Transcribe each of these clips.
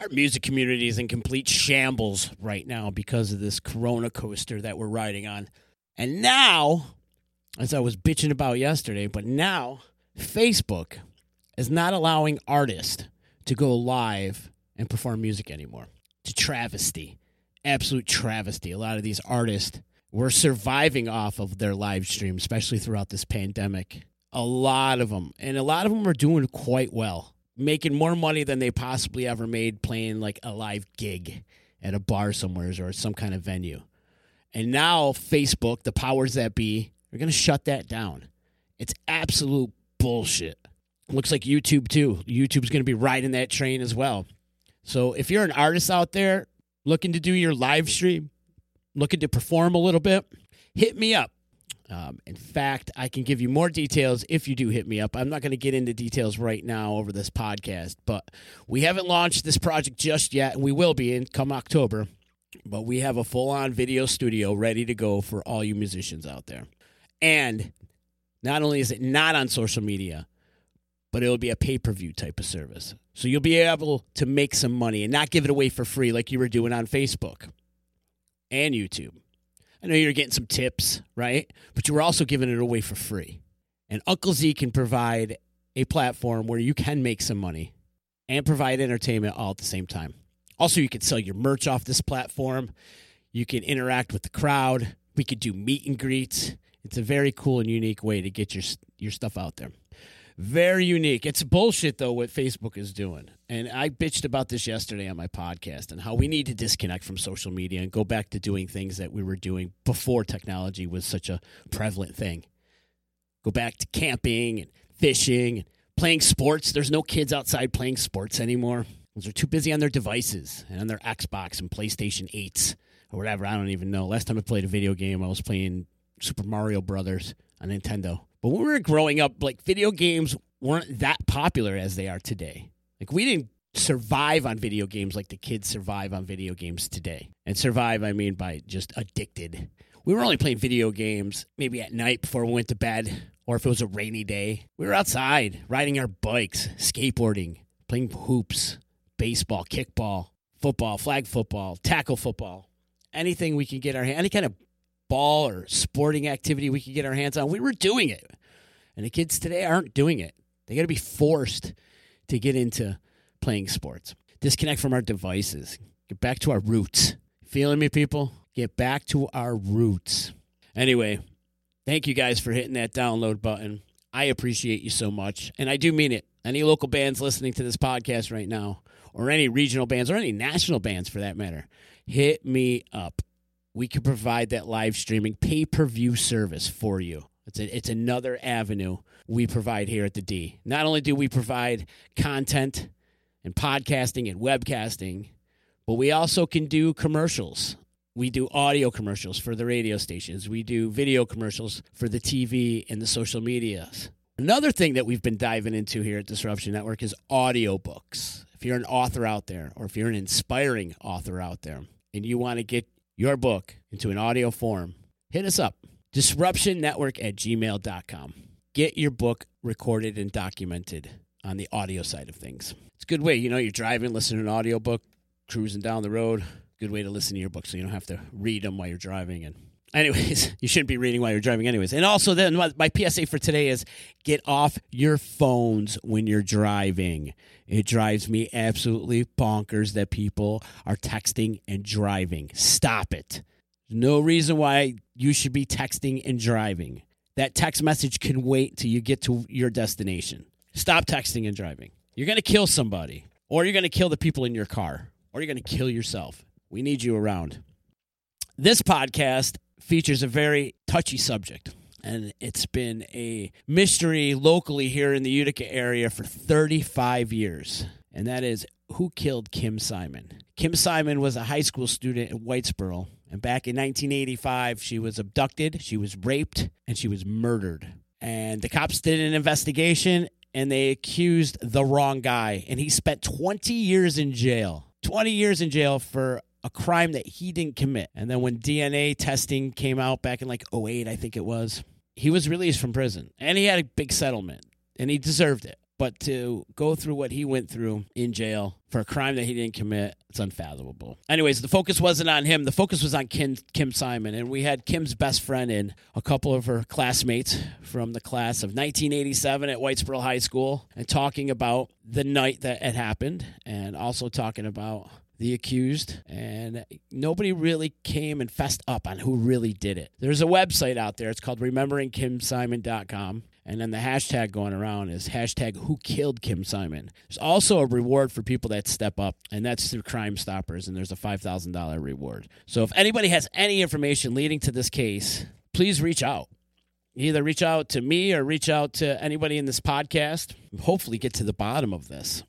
our music community is in complete shambles right now because of this corona coaster that we're riding on. And now, as I was bitching about yesterday, but now Facebook is not allowing artists to go live and perform music anymore. It's a travesty. Absolute travesty. A lot of these artists were surviving off of their live stream, especially throughout this pandemic. A lot of them. And a lot of them are doing quite well making more money than they possibly ever made playing like a live gig at a bar somewhere or some kind of venue. And now Facebook, the powers that be, are going to shut that down. It's absolute bullshit. Looks like YouTube too. YouTube's going to be riding that train as well. So if you're an artist out there looking to do your live stream, looking to perform a little bit, hit me up. Um, in fact, I can give you more details if you do hit me up. I'm not going to get into details right now over this podcast, but we haven't launched this project just yet, and we will be in come October. But we have a full on video studio ready to go for all you musicians out there. And not only is it not on social media, but it'll be a pay per view type of service. So you'll be able to make some money and not give it away for free like you were doing on Facebook and YouTube. I know you're getting some tips, right? But you were also giving it away for free. And Uncle Z can provide a platform where you can make some money and provide entertainment all at the same time. Also, you can sell your merch off this platform. You can interact with the crowd. We could do meet and greets. It's a very cool and unique way to get your your stuff out there. Very unique. It's bullshit though what Facebook is doing. And I bitched about this yesterday on my podcast and how we need to disconnect from social media and go back to doing things that we were doing before technology was such a prevalent thing. Go back to camping and fishing and playing sports. There's no kids outside playing sports anymore. They're too busy on their devices and on their Xbox and PlayStation 8s or whatever. I don't even know. Last time I played a video game, I was playing Super Mario Brothers on Nintendo. But when we were growing up, like video games weren't that popular as they are today. Like we didn't survive on video games like the kids survive on video games today. And survive, I mean by just addicted. We were only playing video games maybe at night before we went to bed, or if it was a rainy day. We were outside riding our bikes, skateboarding, playing hoops, baseball, kickball, football, flag football, tackle football, anything we could get our hand, any kind of ball or sporting activity we could get our hands on. We were doing it. And the kids today aren't doing it. They got to be forced to get into playing sports. Disconnect from our devices. Get back to our roots. Feeling me, people? Get back to our roots. Anyway, thank you guys for hitting that download button. I appreciate you so much. And I do mean it. Any local bands listening to this podcast right now, or any regional bands, or any national bands for that matter, hit me up we can provide that live streaming pay per view service for you. It's, a, it's another avenue we provide here at the D. Not only do we provide content and podcasting and webcasting, but we also can do commercials. We do audio commercials for the radio stations. We do video commercials for the TV and the social medias. Another thing that we've been diving into here at Disruption Network is audiobooks. If you're an author out there, or if you're an inspiring author out there, and you want to get your book into an audio form, hit us up. Disruptionnetwork at gmail.com. Get your book recorded and documented on the audio side of things. It's a good way. You know, you're driving, listening to an audiobook, cruising down the road. Good way to listen to your book so you don't have to read them while you're driving. And, anyways, you shouldn't be reading while you're driving, anyways. And also, then my, my PSA for today is get off your phones when you're driving. It drives me absolutely bonkers that people are texting and driving. Stop it. No reason why you should be texting and driving. That text message can wait till you get to your destination. Stop texting and driving. You're going to kill somebody, or you're going to kill the people in your car, or you're going to kill yourself. We need you around. This podcast features a very touchy subject and it's been a mystery locally here in the Utica area for 35 years. And that is who killed Kim Simon. Kim Simon was a high school student at Whitesboro, and back in 1985, she was abducted, she was raped, and she was murdered. And the cops did an investigation and they accused the wrong guy, and he spent 20 years in jail. 20 years in jail for a crime that he didn't commit. And then when DNA testing came out back in like 08, I think it was, he was released from prison and he had a big settlement and he deserved it. But to go through what he went through in jail for a crime that he didn't commit, it's unfathomable. Anyways, the focus wasn't on him. The focus was on Kim, Kim Simon. And we had Kim's best friend and a couple of her classmates from the class of 1987 at Whitesboro High School, and talking about the night that it happened, and also talking about the accused, and nobody really came and fessed up on who really did it. There's a website out there. It's called rememberingkimsimon.com. And then the hashtag going around is hashtag who killed Kim Simon. There's also a reward for people that step up, and that's through Crime Stoppers, and there's a $5,000 reward. So if anybody has any information leading to this case, please reach out. Either reach out to me or reach out to anybody in this podcast. Hopefully, get to the bottom of this.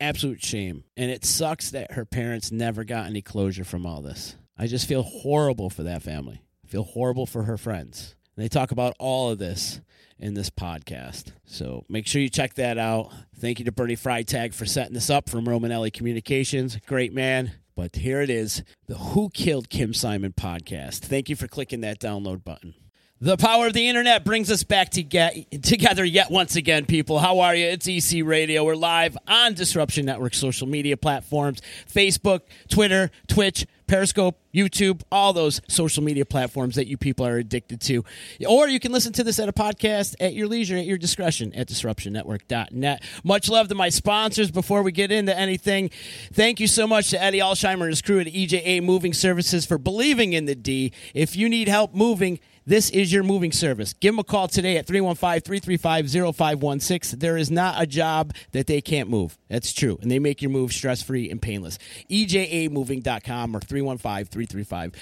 Absolute shame. And it sucks that her parents never got any closure from all this. I just feel horrible for that family. I feel horrible for her friends. And they talk about all of this in this podcast. So make sure you check that out. Thank you to Bernie Freitag for setting this up from Romanelli Communications. Great man. But here it is the Who Killed Kim Simon podcast. Thank you for clicking that download button. The power of the internet brings us back to get together yet once again, people. How are you? It's EC Radio. We're live on Disruption Network social media platforms Facebook, Twitter, Twitch, Periscope, YouTube, all those social media platforms that you people are addicted to. Or you can listen to this at a podcast at your leisure, at your discretion at disruptionnetwork.net. Much love to my sponsors before we get into anything. Thank you so much to Eddie Alsheimer and his crew at EJA Moving Services for believing in the D. If you need help moving, this is your moving service. Give them a call today at 315 335 0516. There is not a job that they can't move. That's true. And they make your move stress free and painless. EJAmoving.com or 315 335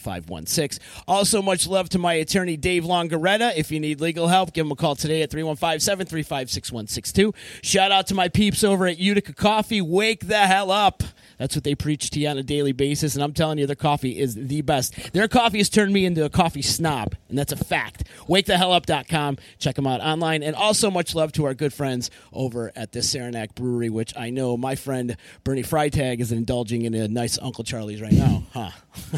0516. Also, much love to my attorney, Dave Longaretta. If you need legal help, give him a call today at 315 735 6162. Shout out to my peeps over at Utica Coffee. Wake the hell up. That's what they preach to you on a daily basis. And I'm telling you, their coffee is the best. Their coffee has turned me into a coffee snob, and that's a fact. WakeTheHellUp.com. Check them out online. And also, much love to our good friends over at the Saranac Brewery, which I know my friend Bernie Freitag is indulging in a nice Uncle Charlie's right now. Huh?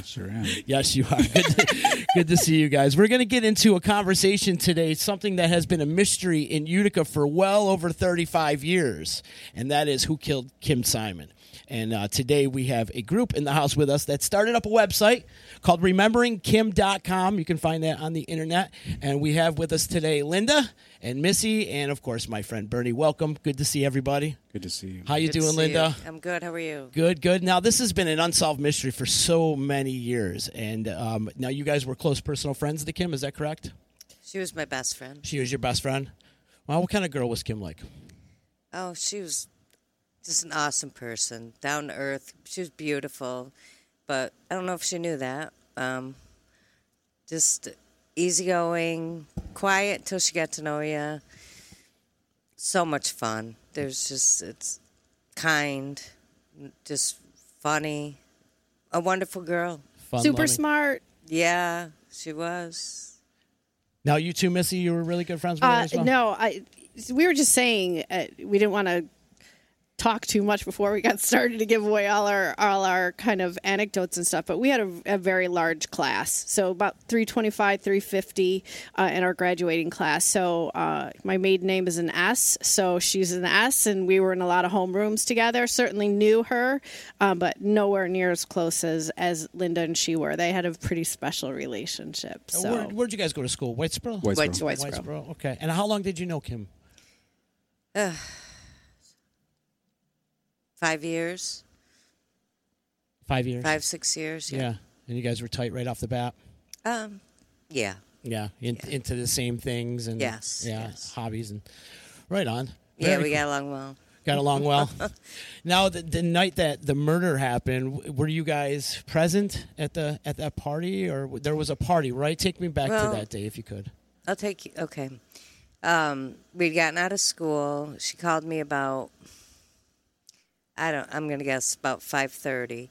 Sure am. yes, you are. Good to, good to see you guys. We're going to get into a conversation today, something that has been a mystery in Utica for well over 35 years, and that is who killed Kim Simon. And uh, today we have a group in the house with us that started up a website called rememberingkim.com. You can find that on the internet. And we have with us today Linda and Missy, and of course my friend Bernie. Welcome. Good to see everybody. Good to see you. How you Good doing, Linda? you. I'm good. How are you? Good, good. Now this has been an unsolved mystery for so many years, and um, now you guys were close personal friends to Kim. Is that correct? She was my best friend. She was your best friend. Well, what kind of girl was Kim like? Oh, she was just an awesome person, down to earth. She was beautiful, but I don't know if she knew that. Um, just easygoing, quiet till she got to know you. So much fun. There's just it's kind, just funny, a wonderful girl. Fun, Super loving? smart. Yeah, she was. Now you two, Missy, you were really good friends with her Uh, as well. No, I. We were just saying uh, we didn't want to talk too much before we got started to give away all our all our kind of anecdotes and stuff. But we had a, a very large class, so about three twenty five, three fifty uh, in our graduating class. So uh, my maiden name is an S, so she's an S, and we were in a lot of homerooms together. Certainly knew her, um, but nowhere near as close as as Linda and she were. They had a pretty special relationship. Uh, So. Where, where'd you guys go to school? Whitesboro? Whitesboro. White- Whitesboro. Whitesboro. Okay. And how long did you know Kim? Five years, Five years. five six years. Yeah. Yeah. And you guys were tight right off the bat. Um, yeah. Yeah. In, Yeah. Into the same things and Yes, Yeah. yes. Hobbies and right on. Yeah, we cool. got along well. got along well. now, the, the night that the murder happened, were you guys present at the at that party, or there was a party? Right. Take me back Well- to that day, if you could. I'll take you. Okay. Um, we'd gotten out of school. She called me about. I don't. I'm gonna guess about five thirty,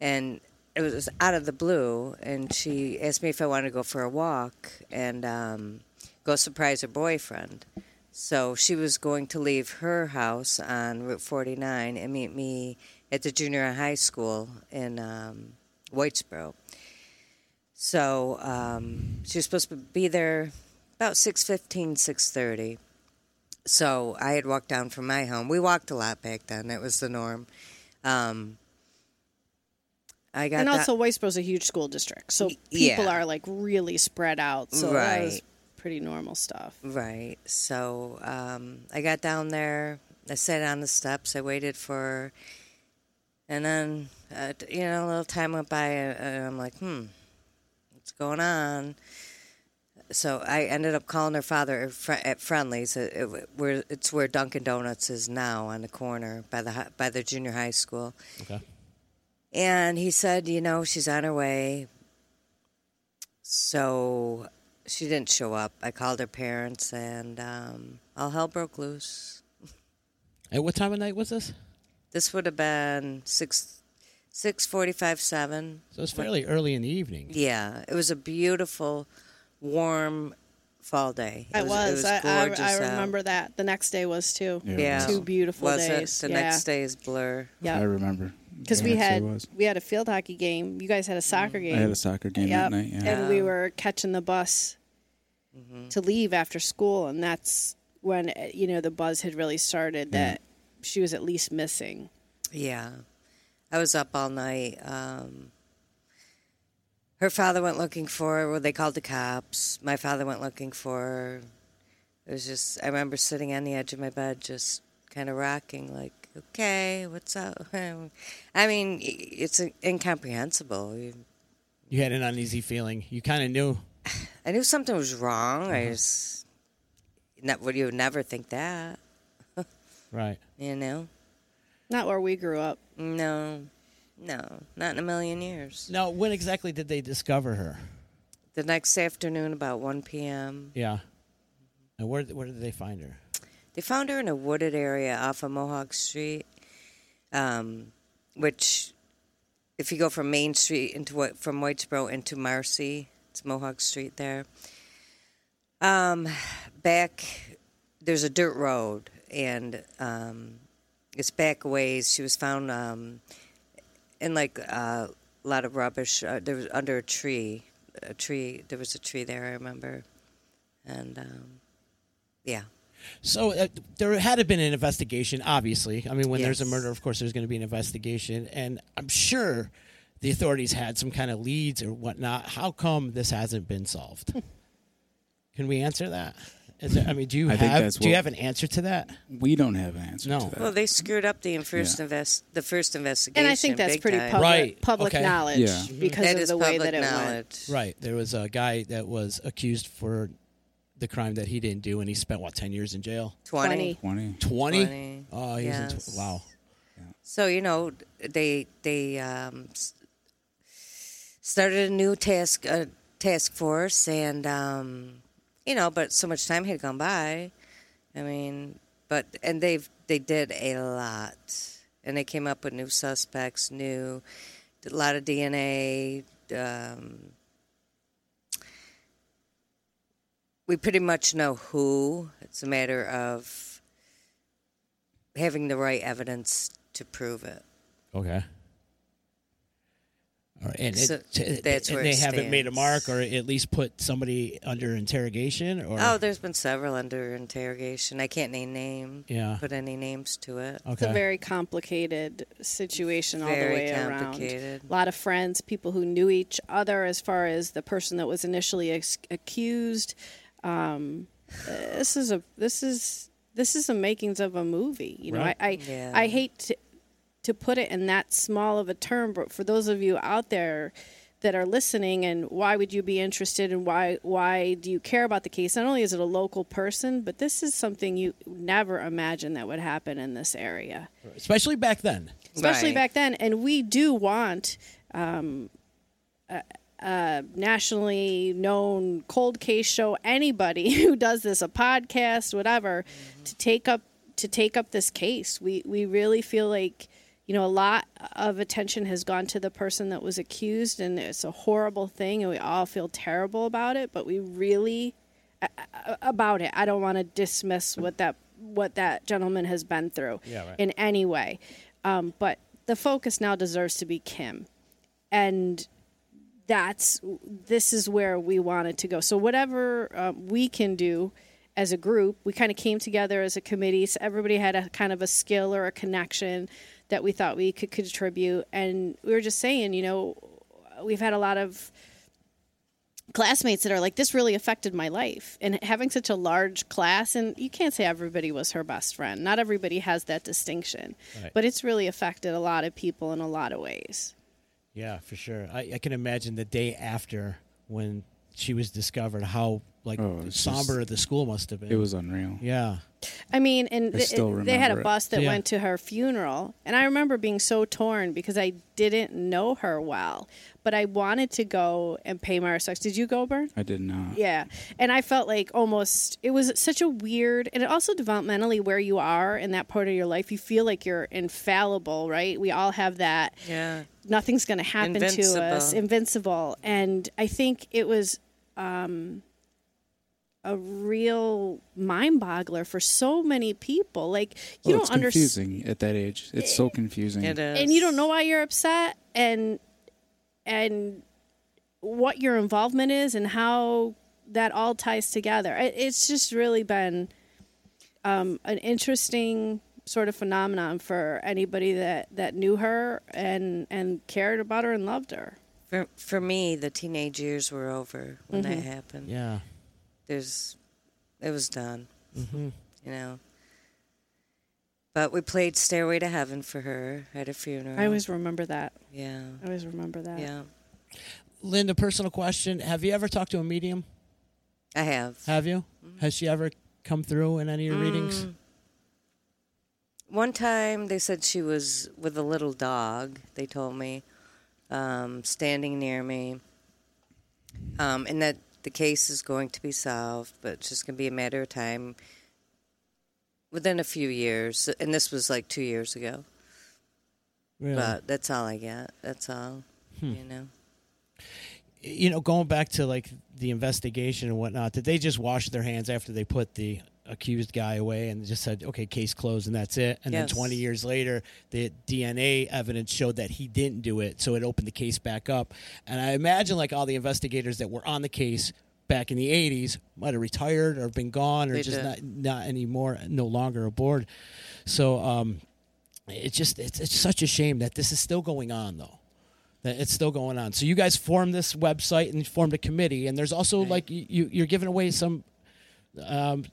and it was out of the blue. And she asked me if I wanted to go for a walk and um, go surprise her boyfriend. So she was going to leave her house on Route 49 and meet me at the junior high school in um, Whitesboro. So um, she was supposed to be there about 6.15, 6.30. so I had walked down from my home. We walked a lot back then. It was the norm. Um, I got and that- also Whitesboro's a huge school district, so Y- people yeah. are like really spread out. So that was pretty normal stuff. Right. So um, I got down there. I sat on the steps. I waited for, and then uh, you know a little time went by, and I'm like, hmm, what's going on? So I ended up calling her father at Friendly's. It, it, where it's where Dunkin' Donuts is now on the corner by the by the junior high school. Okay. And he said, you know, she's on her way. So she didn't show up. I called her parents, and um, all hell broke loose. At what time of night was this? This would have been six, six forty-five, seven. So it's fairly early in the evening. Yeah, it was a beautiful, warm fall day. It was. I, gorgeous I, I out. remember that. The next day was too. Yeah. Yeah, Two beautiful was days. It? The yeah. next is blur. Yeah. I remember. Because we had we had a field hockey game. You guys had a soccer game. I had a soccer game Yep. that night. Yeah. and we were catching the bus Mm-hmm. to leave after school, and that's when uh, you know the buzz had really started that she was at least missing. Yeah. I was up all night. Um, her father went looking for her. Well, they called the cops. My father went looking for her. It was just, I remember sitting on the edge of my bed, just kind of rocking, like, okay, what's up? I mean, it's incomprehensible. You- You had an uneasy feeling. You kind of knew. I knew something was wrong. I uh-huh. just, not, would you never think that, Right. you know? Not where we grew up. No, no, not in a million years. Now, when exactly did they discover her? The next afternoon, about 1 p.m., Yeah. And where where did they find her? they found her in a wooded area off of Mohawk Street, um, which, if you go from Main Street into what from Whitesboro into Marcy, it's Mohawk Street there. Um, back there's a dirt road, and um, it's back a ways. She was found in like uh, a lot of rubbish. Uh, there was under a tree. A tree. There was a tree there. I remember, and um, yeah. So uh, there had to been an investigation. Obviously, I mean, when there's a murder, of course, there's going to be an investigation, and I'm sure the authorities had some kind of leads or whatnot. How come this hasn't been solved? Can we answer that? Is there, I mean, do you I think have that's do you what- have an answer to that? we don't have an answer No. to that. Well, they screwed up the first Yeah. invest the first investigation. And I think that's big pretty time. public, Right. public Okay. knowledge Yeah. because That of is the way public that it went. knowledge. Right. There was a guy that was accused for the crime that he didn't do, and he spent what ten years in jail. 20. 20. Twenty. 20. Oh, he was in Yes. tw- wow. So you know they they um, s- started a new task uh, task force, and um, you know, but so much time had gone by. I mean, but and they've they did a lot, and they came up with new suspects, new a lot of DNA. Um, we pretty much know who. It's a matter of having the right evidence to prove it. Okay. All right, and, it, So t- that's and where they haven't made a mark, or at least put somebody under interrogation, or Oh, there's been several under interrogation. I can't name name, yeah. put any names to it. okay. It's a very complicated situation all the Very way around. complicated. A lot of friends, people who knew each other, as far as the person that was initially ex- accused. Um, this is a this is this is the makings of a movie. You know, Right. I I, Yeah. I hate to, to put it in that small of a term, but for those of you out there that are listening, and why would you be interested, and why why do you care about the case? Not only is it a local person, but this is something you never imagined that would happen in this area Especially back then. especially Right. back then. And we do want um, a, a nationally known cold case show. Anybody who does this, a podcast, whatever, to take up to take up this case. We we really feel like. You know, a lot of attention has gone to the person that was accused, and it's a horrible thing, and we all feel terrible about it. But we really about it. I don't want to dismiss what that what that gentleman has been through Yeah, right. in any way. Um, but the focus now deserves to be Kim, and that's this is where we wanted to go. So whatever um, we can do as a group. We kind of came together as a committee. So everybody had a kind of a skill or a connection that we thought we could contribute. And we were just saying, you know, we've had a lot of classmates that are like, this really affected my life. And having such a large class, and you can't say everybody was her best friend. Not everybody has that distinction, Right. but it's really affected a lot of people in a lot of ways. Yeah, for sure. I, I can imagine the day after when she was discovered, how like Oh, it's somber the school must have been. It was unreal. Yeah. I mean, and I th- still they had a bus that Yeah. went to her funeral, and I remember being so torn because I didn't know her well, but I wanted to go and pay my respects. Did you go, Bert? I did not. Yeah, and I felt like almost it was such a weird, and it also developmentally where you are in that part of your life, you feel like you're infallible, right? We all have that. Yeah. Nothing's going to happen to us, Invincible. invincible, and I think it was. Um, a real mind boggler for so many people. Like you Well, don't it's understand, confusing at that age. It's so confusing. It is. and you don't know why you're upset, and and what your involvement is, and how that all ties together. It, it's just really been um, an interesting sort of phenomenon for anybody that that knew her and and cared about her and loved her. For, for me, the teenage years were over when that Mm-hmm. happened. Yeah. There's, it was done. hmm You know. But we played "Stairway to Heaven" for her at a funeral. I always remember that. Yeah. I always remember that. Yeah. Linda, personal question: Have you ever talked to a medium? I have. Have you? Has she ever come through in any of your readings? Mm. One time they said she was with a little dog, they told me, um, standing near me. Um, and that the case is going to be solved, but it's just going to be a matter of time within a few years. And this was like two years ago. Really? But that's all I get. That's all. Hmm. You know? you know, going back to like the investigation and whatnot, did they just wash their hands after they put the accused guy away and just said, "Okay, case closed," and that's it? And Yes. then 20 years later, the DNA evidence showed that he didn't do it, so it opened the case back up. And I imagine like all the investigators that were on the case back in the 80s might have retired or been gone or They just did. not not anymore, no longer aboard. So um, it's just it's, it's such a shame that this is still going on though that it's still going on. So you guys formed this website and formed a committee, and there's also Right. like you- you're giving away some, um,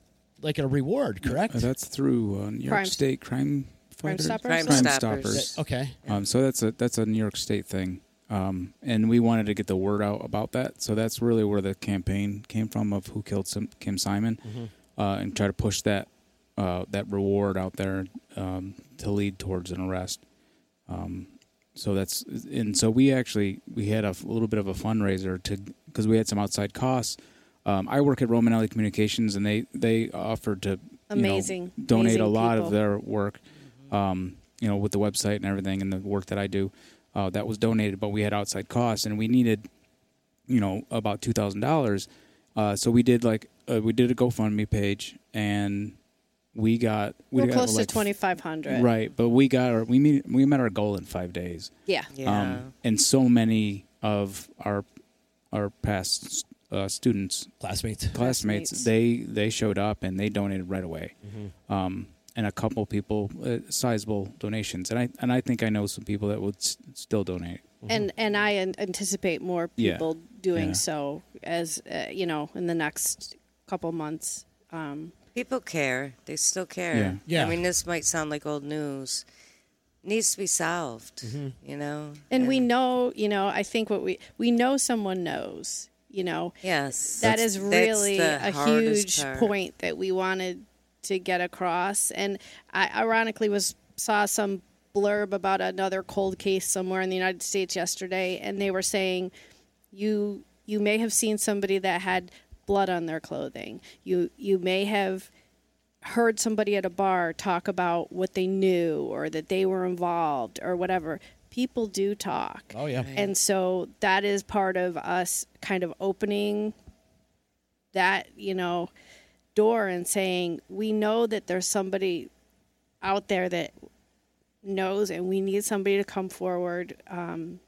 like a reward, correct? Uh, that's through uh, New York Crime- State Crime Crime Fighters? Stoppers? Crime Crime Stoppers. Stoppers. okay. Um, so that's a that's a New York State thing, um, and we wanted to get the word out about that. So that's really where the campaign came from of who killed Sim- Kim Simon, uh, and try to push that uh, that reward out there um, to lead towards an arrest. Um, so that's and so we actually we had a f- little bit of a fundraiser to because we had some outside costs. Um, I work at Romanelli Communications, and they they offered to you know, Amazing. donate Amazing a lot people. of their work, um, you know, with the website and everything, and the work that I do. Uh, that was donated, but we had outside costs, and we needed, you know, about two thousand dollars. Uh, so we did like uh, we did a GoFundMe page, and we got we We're got close like, to twenty five hundred. right, but we got our we meet, we met our goal in five days. Yeah. Yeah. Um, and so many of our our past uh, students Classmates. classmates, Classmates. they they showed up and they donated right away Mm-hmm. um, and a couple people uh, sizable donations and i and i think i know some people that would s- still donate and and I an- anticipate more Yeah. people doing Yeah. so as uh, you know in the next couple months. Um, People care. They still care. Yeah. Yeah. I mean, this might sound like old news. Needs to be solved. Mm-hmm. You know. and we know, you know, I think what we we know someone knows. You know, Yes. that's- really a huge part. point that we wanted to get across. And I ironically was saw some blurb about another cold case somewhere in the United States yesterday, and they were saying you you may have seen somebody that had blood on their clothing. You you may have heard somebody at a bar talk about what they knew or that they were involved or whatever. People do talk. Oh yeah. And so that is part of us kind of opening that, you know, door and saying, we know that there's somebody out there that knows and we need somebody to come forward. Um,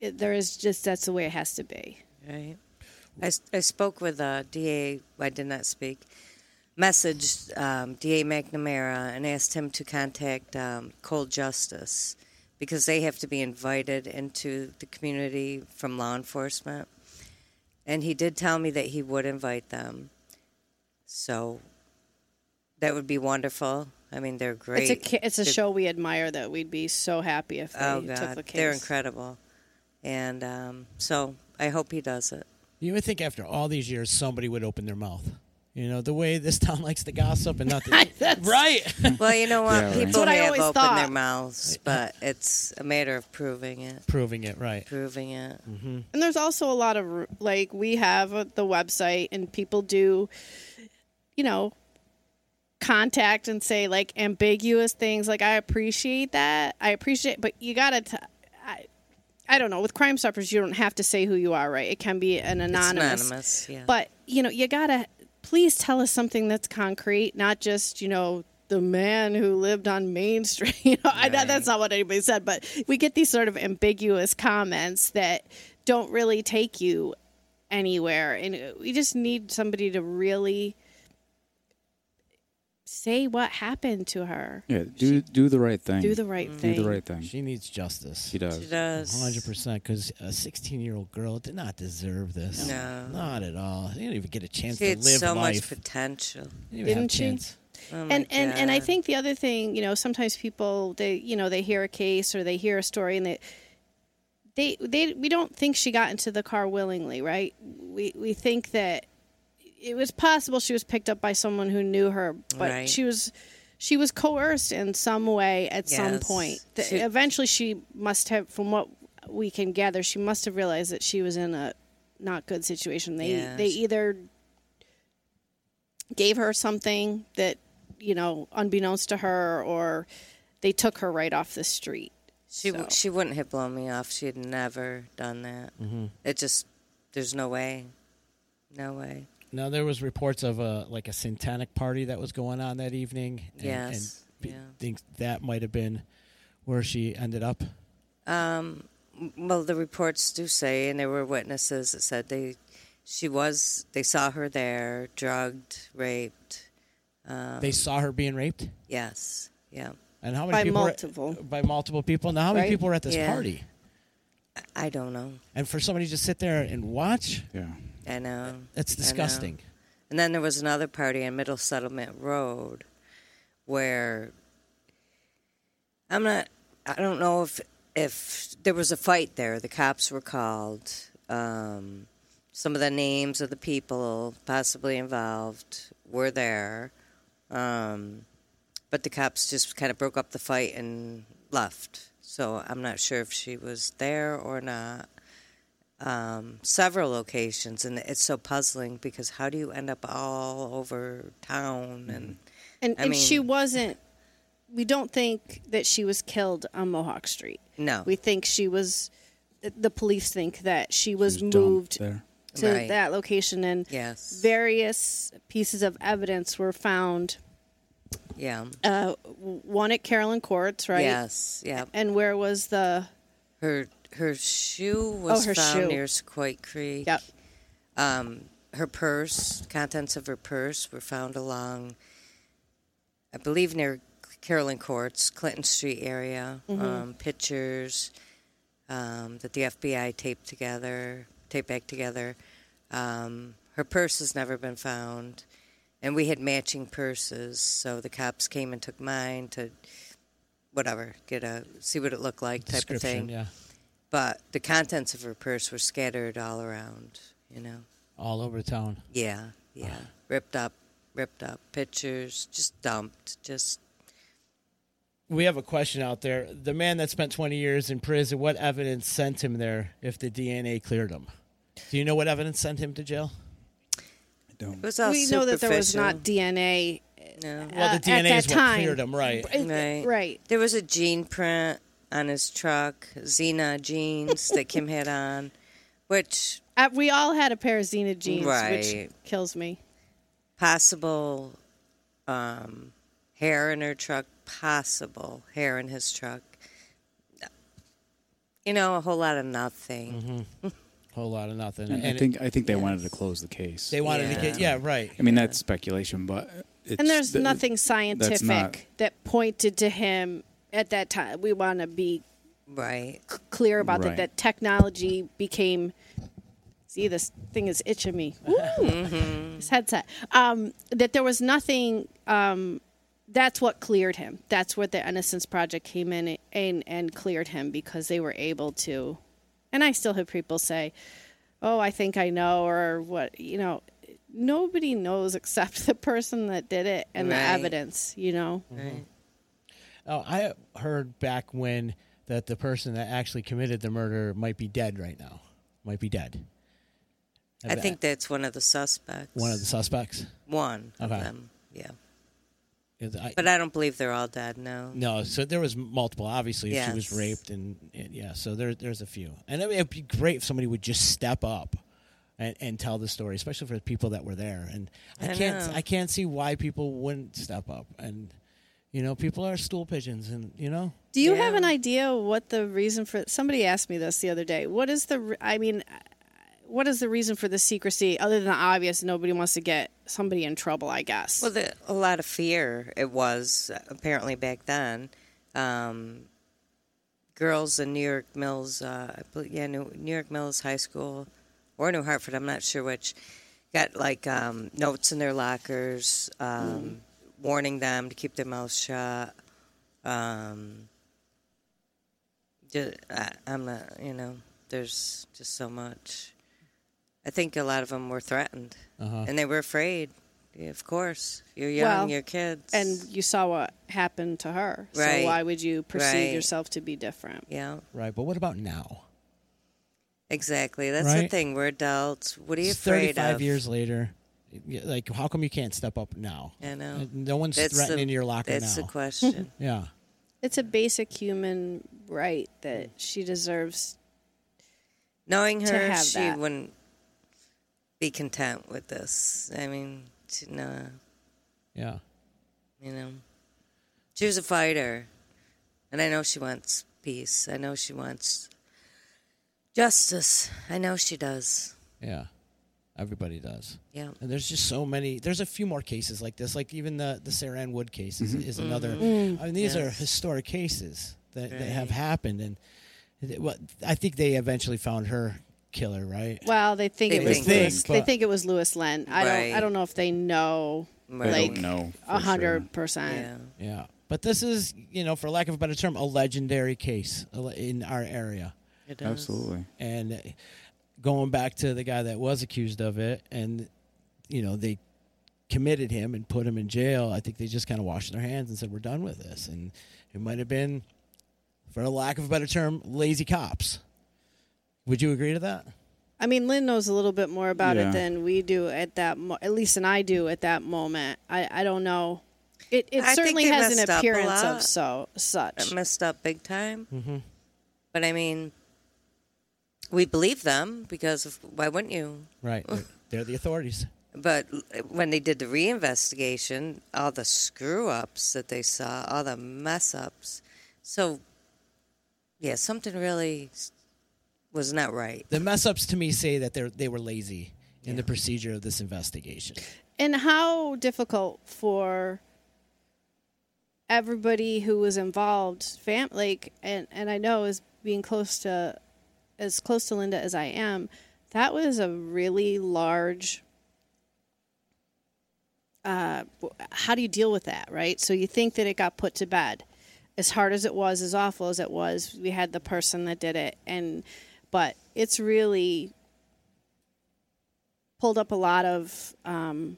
it, there is just, that's the way it has to be. Right. I, s- I spoke with uh, DA. I did not speak. Messaged um, DA McNamara and asked him to contact um, Cold Justice because they have to be invited into the community from law enforcement. And he did tell me that he would invite them. So that would be wonderful. I mean, they're great. It's a ki- it's a They're- show we admire that we'd be so happy if they Oh took the case. they're incredible, and um, so I hope he does it. You would think after all these years somebody would open their mouth. You know, the way this town likes to gossip and nothing. That's- right. Well, you know what? Yeah, right. People That's what I have always opened their mouths, but it's a matter of proving it. Proving it right. Proving it. And there's also a lot of like we have uh, the website and people do, you know, contact and say like ambiguous things. Like I appreciate that. I appreciate, but you gotta. T- I, I don't know. With Crime Stoppers, you don't have to say who you are, right? It can be an anonymous. It's anonymous. Yeah. But you know, you gotta please tell us something that's concrete, not just you know the man who lived on Main Street. You know, I that's not what anybody said, but we get these sort of ambiguous comments that don't really take you anywhere, and we just need somebody to really say what happened to her. Yeah, do do the right thing. Do the right do thing. Do the right thing. She needs justice. She does. she does. Hundred percent, because a sixteen-year-old girl did not deserve this. No. not at all. She didn't even get a chance She to had live so much life. potential. Didn't, even have a Didn't she? Oh my and and and I think the other thing, you know, sometimes people they you know they hear a case or they hear a story and they they they we don't think she got into the car willingly, right? We we think that it was possible she was picked up by someone who knew her, but Right. she was she was coerced in some way at some point. The- She- eventually, she must have, from what we can gather, she must have realized that she was in a not good situation. They Yeah, they she- either gave her something that you know, unbeknownst to her, or they took her right off the street. She so. she wouldn't have blown me off. She had never done that. Mm-hmm. It just there's no way, no way. Now there was reports of a like a satanic party that was going on that evening. And, Yes, and yeah. think that might have been where she ended up. Um, well, the reports do say, and there were witnesses that said they, she was, they saw her there, drugged, raped. Um, They saw her being raped, yes, yeah. and how many By people were- multiple. by multiple people. Now, how many Right? people were at this Yeah. party? I don't know. And for somebody to just sit there and watch, Yeah. I know. that's I know. disgusting. And then there was another party on Middle Settlement Road where I'm not I don't know if if there was a fight there. The cops were called. Um, some of the names of the people possibly involved were there. Um, but the cops just kind of broke up the fight and left. So I'm not sure if she was there or not um, several locations, and it's so puzzling because how do you end up all over town? And And I and she wasn't. We don't think that she was killed on Mohawk Street. no, We think she was. The police think that she was, She was moved there. to Right. that location, and yes, various pieces of evidence were found. Yeah, Uh, one at Carolyn Courts, right? yes, yeah. And where was the? Her her shoe was her found shoe. near Sauquoit Creek. Yep. Um, her purse, contents of her purse, were found along, I believe, near Carolyn Courts, Clinton Street area. Mm-hmm. Um, pictures um, that the FBI taped together, taped back together. Um, her purse has never been found, and we had matching purses, so the cops came and took mine to, whatever, get a see what it looked like type of thing. yeah, But the contents of her purse were scattered all around, you know. all over town. Yeah, yeah. Uh-huh. Ripped up, ripped up. Pictures just dumped. Just We have a question out there. The man that spent 20 years in prison, what evidence sent him there if the DNA cleared him? Do you know what evidence sent him to jail? I don't. it was all we know that there was not. DNA. No. Well, uh, the at DNA that is what time. cleared him, right? Right. Right. There was a gene print on his truck, Zena jeans that Kim had on, which Uh, we all had a pair of Zena jeans, which kills me. possible um, hair in her truck, possible hair in his truck. You know, a whole lot of nothing. Mm-hmm. whole lot of nothing. And I it- think I think they wanted to close the case. they wanted to get yeah right. I mean, that's speculation, but it's, and there's th- nothing scientific not- that pointed to him at that time. We want to be Right. c- clear about that. Right. That technology became. See, this thing is itching me. Woo! This headset. Um, that there was nothing. Um, that's what cleared him. That's what the Innocence Project came in and, and cleared him because they were able to. And I still have people say, "Oh, I think I know," or what you know. Nobody knows except the person that did it and the evidence. You know. Mm-hmm. Right. Oh, I heard back when that the person that actually committed the murder might be dead right now. Might be dead. I think that's one of the suspects. one of the suspects. One of them. Yeah. Is- I- But I don't believe they're all dead. No. no, so there was multiple. Obviously, if she was raped, and, and yeah, so there, there's a few. And I mean, it'd be great if somebody would just step up and, and tell the story, especially for the people that were there. And I, I can't, know. I can't see why people wouldn't step up. And you know, people are stool pigeons, and you know, Do you Yeah. have an idea what the reason for? Somebody asked me this the other day. What is the? I mean, what is the reason for the secrecy other than the obvious? Nobody wants to get somebody in trouble. I guess. Well, the, a lot of fear it was apparently back then. Um, girls in New York Mills, uh, yeah, New, New York Mills High School or New Hartford, I'm not sure which, got like um, notes in their lockers um, warning them to keep their mouths shut. Um, I, I'm not, you know, there's just so much. I think a lot of them were threatened uh-huh. and they were afraid. Yeah, of course, you're young, Well, you're kids, and you saw what happened to her. So Right. why would you perceive Right. yourself to be different? yeah, right. But what about now? exactly. That's the thing. We're adults. What are you It's afraid Thirty-five of? years later, like how come you can't step up now? I know. No one's That's threatening the, your locker That's now. the question. yeah. It's a basic human right that she deserves. Knowing To her, have she that. wouldn't be content with this. I mean, she, no, Yeah. you know, she was a fighter, and I know she wants peace. I know she wants justice. I know she does. Yeah. Everybody does. Yeah. And there's just so many. There's a few more cases like this. Like even the the Sara Anne Wood case is, is another. Mm. I mean, these are historic cases that, that have happened, and what I think they eventually found her killer, right? Well, they think They it was think. Lewis. They But- think it was Lewis Lent. I don't. I don't know if they know Right. I like don't know. for a hundred sure. percent. Yeah. Yeah. But this is, you know, for lack of a better term, a legendary case a le- in our area. It does. Absolutely. And uh, going back to the guy that was accused of it, and you know they committed him and put him in jail. I think they just kind of washed their hands and said, "We're done with this." And it might have been, for a lack of a better term, lazy cops. Would you agree to that? I mean, Lynn knows a little bit more about Yeah. it than we do at that. Mo- at least, than I do at that moment. I, I don't know. It it I certainly has an messed appearance of so such. It messed up big time. Mm-hmm. But I mean, we believe them because of, why wouldn't you? Right. They're, they're the authorities. But when they did the reinvestigation, all the screw ups that they saw, all the mess ups. So, yeah, something really s- was not that right. The mess ups to me say that they they were lazy in the procedure of this investigation. and how difficult for everybody who was involved, fam, like, and and I know as being close to as close to Linda as I am, that was a really large. Uh, how do you deal with that, right? So you think that it got put to bed, as hard as it was, as awful as it was. We had the person that did it, and but it's really pulled up a lot of um,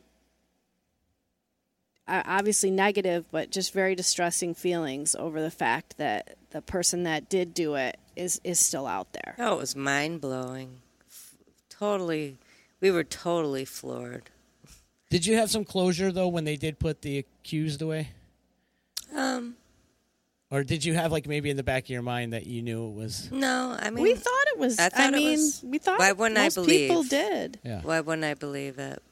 uh, obviously negative, but just very distressing feelings over the fact that the person that did do it is is still out there. Oh, it was mind blowing. Totally, we were totally floored. Did you have some closure though when they did put the accused away? Um, Or did you have like maybe in the back of your mind that you knew it was no, I mean, we thought it was. I I, mean, was- we thought why wouldn't I most people believe? did. yeah. Why wouldn't I believe it?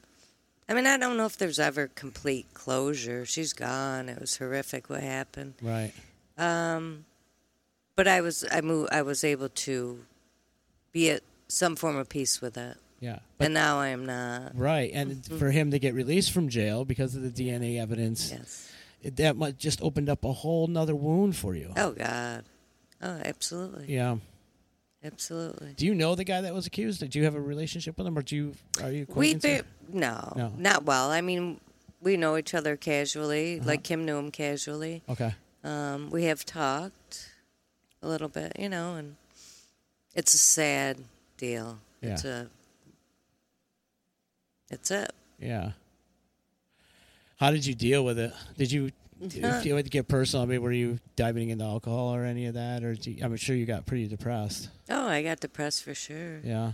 I mean, I don't know if there's ever complete closure. She's gone. It was horrific what happened. Right. Um, but I was I moved, I was able to be at some form of peace with it. Yeah. and now I am not. Right, and for him to get released from jail because of the DNA evidence, Yes. it, that just opened up a whole nother wound for you. Oh God. Oh, absolutely. Yeah. Absolutely. Do you know the guy that was accused? Did you have a relationship with him, or do you are you We ba- no, No. not well. I mean, we know each other casually, Uh-huh. like Kim knew him casually. Okay. Um, we have talked a little bit, you know, and it's a sad deal. It's Yeah. a. It's it. Yeah. How did you deal with it? Did you if you had to get personal? I mean, were you diving into alcohol or any of that, or do you, I'm sure you got pretty depressed. Oh, I got depressed for sure. Yeah.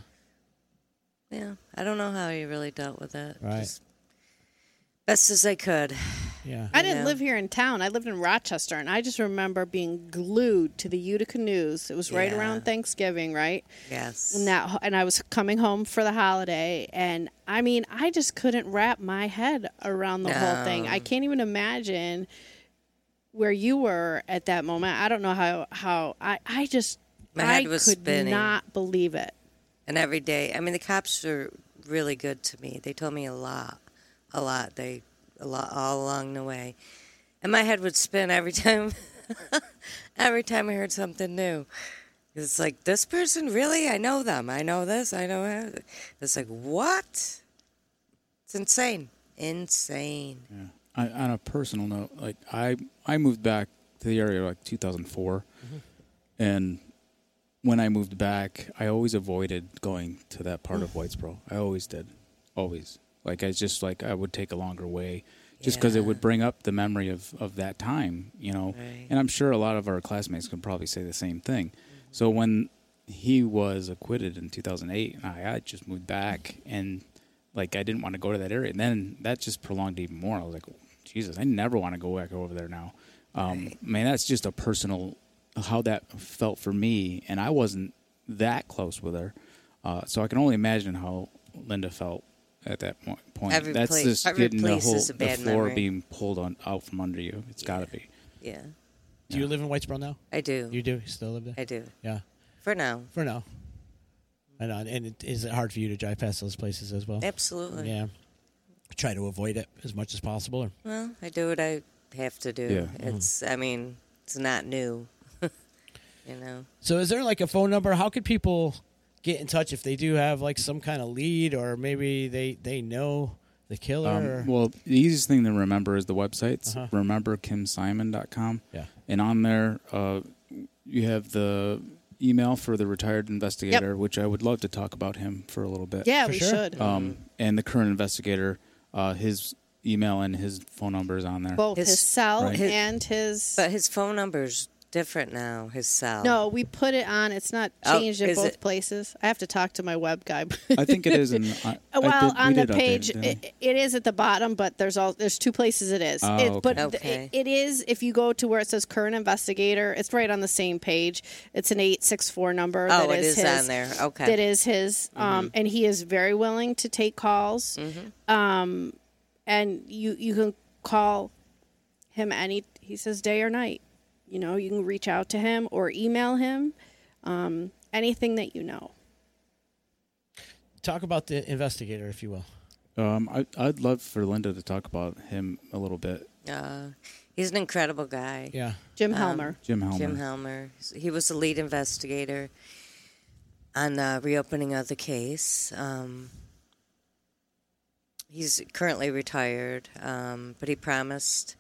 Yeah, I don't know how he really dealt with it. Right. Just Best as I could. Yeah. I didn't Yeah. live here in town. I lived in Rochester, and I just remember being glued to the Utica News. It was right Yeah. around Thanksgiving, right? Yes. And that, and I was coming home for the holiday, and I mean, I just couldn't wrap my head around the whole thing. I can't even imagine where you were at that moment. I don't know how how I I just My I head was could spinning. not believe it. And every day, I mean, the cops were really good to me. They told me a lot, a lot. They a lot all along the way, and my head would spin every time. every time I heard something new, it's like this person really. I know them. I know this. I know that. It's like what? It's insane. Insane. Yeah. I, on a personal note, like I I moved back to the area like 2004, mm-hmm. and when I moved back, I always avoided going to that part of mm. Whitesboro. I always did, always. Like I just like I would take a longer way, just because it would bring up the memory of of that time, you know. Right. And I'm sure a lot of our classmates can probably say the same thing. So when he was acquitted in 2008, I, I just moved back and like I didn't want to go to that area. And then that just prolonged even more. I was like, Jesus, I never want to go back over there now. Um, Man, that's just a personal how that felt for me, and I wasn't that close with her, uh, so I can only imagine how Linda felt at that mo- point. Every that's place- just every getting the place whole is a the bad floor memory. being pulled on out from under you. It's got to be. Yeah, Do you live in Whitesboro now? I do. You do. You still live there? I do. Yeah. For now, For now. And uh, and it, is it hard for you to drive past those places as well? absolutely. Yeah. Try to avoid it as much as possible. Or? Well, I do what I have to do. Yeah. It's. I mean, it's not new. you know. So is there like a phone number? How could people get in touch if they do have like some kind of lead or maybe they they know the killer? or? Um, well, the easiest thing to remember is the websites. Uh-huh. RememberKimSimon.com. yeah. And on there, uh, you have the email for the retired investigator, which I would love to talk about him for a little bit. Yeah, For we sure. should. Um, and the current investigator, uh, his email and his phone number is on there. Both his- his, cell Right. his- and his. But his phone number's different now. His cell. no, we put it on. It's not Oh, changed in is both it? places. I have to talk to my web guy. I think it is. In, I, I well, did- we on the did update page, it, didn't we? it, it is at the bottom, but there's all there's two places it is. Oh, it, okay. But th- Okay. it, it is if you go to where it says current investigator, it's right on the same page. It's an eight six four number. Oh, that it is his, on there. Okay. That is his, Mm-hmm. um, and he is very willing to take calls. Um, and you you can call him any. He says day or night. You know, you can reach out to him or email him. Um, anything that you know. Talk about the investigator, if you will. Um, I, I'd love for Linda to talk about him a little bit. Uh, he's an incredible guy. Yeah. Jim Um, Helmer. Jim Helmer. Jim Helmer. He was the lead investigator on the reopening of the case. Um, he's currently retired, um, but he promised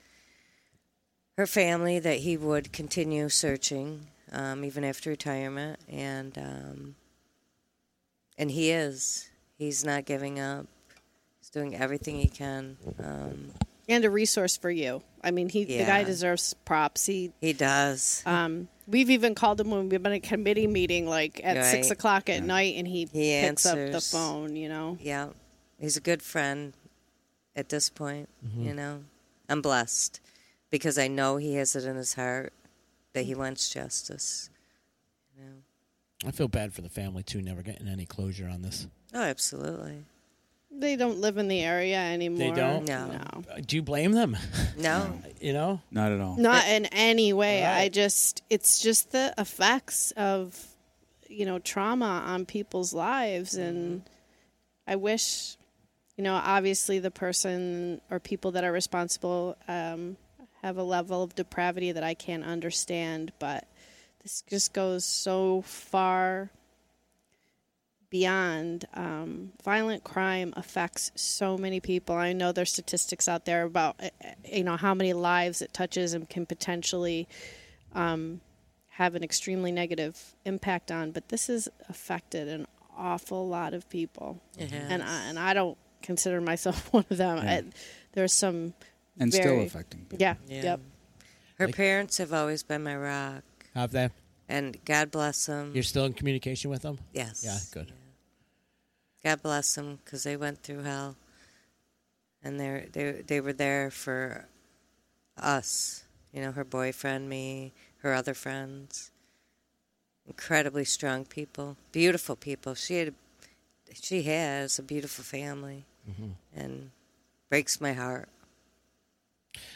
her family that he would continue searching um, even after retirement, and um, and he is. He's not giving up. He's doing everything he can. Um, and a resource for you. I mean, he the guy deserves props. He, he does. um, we've even called him when we've been at a committee meeting, like at six o'clock at night, and he, He picks up the phone. You know, Yeah, he's a good friend at this point. Mm-hmm. You know, I'm blessed because I know he has it in his heart that he wants justice. You know? I feel bad for the family too, never getting any closure on this. Oh, absolutely. they don't live in the area anymore. They don't? No. no. Uh, Do you blame them? No, you know? Not at all. not in any way. I just, it's just the effects of, you know trauma on people's lives and i wish you know obviously the person or people that are responsible um, have a level of depravity that i can't understand but this just goes so far beyond um, violent crime affects so many people i know there's statistics out there about uh, uh, you know how many lives it touches and can potentially um, have an extremely negative impact on but this has affected an awful lot of people and. I, and I don't consider myself one of them Yeah. I, there's some and still affecting people. yeah, Yeah. yep Her Like- parents have always been my rock, Have they? and God bless them. You're still in communication with them? yes. Yeah, good. God bless them because they went through hell, and they they they were there for us. You know, her boyfriend, me, her other friends. Incredibly strong people, beautiful people. She had, she has a beautiful family, mm-hmm. and breaks my heart.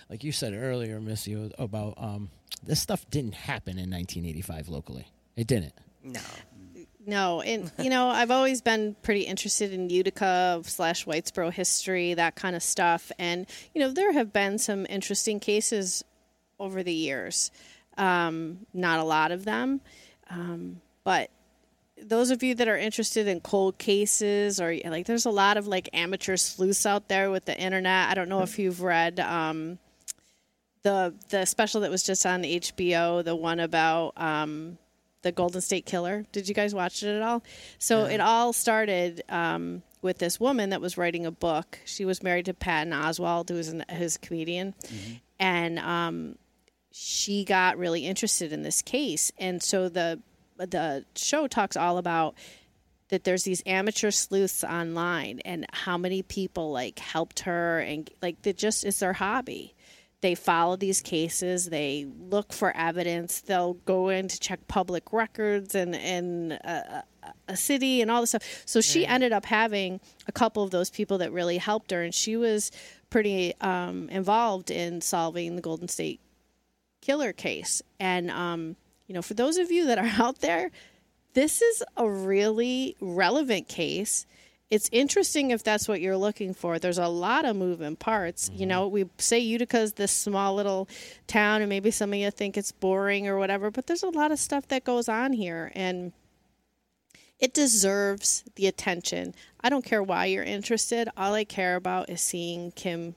Like you said earlier, Missy, about um, this stuff didn't happen in 1985 locally. It didn't. No, No, and you know, I've always been pretty interested in Utica slash Whitesboro history, that kind of stuff. And you know, there have been some interesting cases over the years. Um, not a lot of them, um, but those of you that are interested in cold cases or like, there's a lot of like amateur sleuths out there with the internet. I don't know if you've read. Um, the the special that was just on HBO, the one about um, the Golden State Killer. Did you guys watch it at all? So it all started um, with this woman that was writing a book. She was married to Patton Oswalt, who was an, a comedian, and um, she got really interested in this case. And so the the show talks all about that there's these amateur sleuths online and how many people like helped her and like they just it's their hobby. They follow these cases. They look for evidence. They'll go in to check public records and and a, a- a city and all this stuff. So she ended up having a couple of those people that really helped her and she was pretty um, involved in solving the golden state killer case. And um, you know for those of you that are out there this is a really relevant case. It's interesting if that's what you're looking for. There's a lot of moving parts. You mm-hmm. know, we say Utica's this small little town, and maybe some of you think it's boring or whatever, but there's a lot of stuff that goes on here, and it deserves the attention. I don't care why you're interested. All I care about is seeing Kim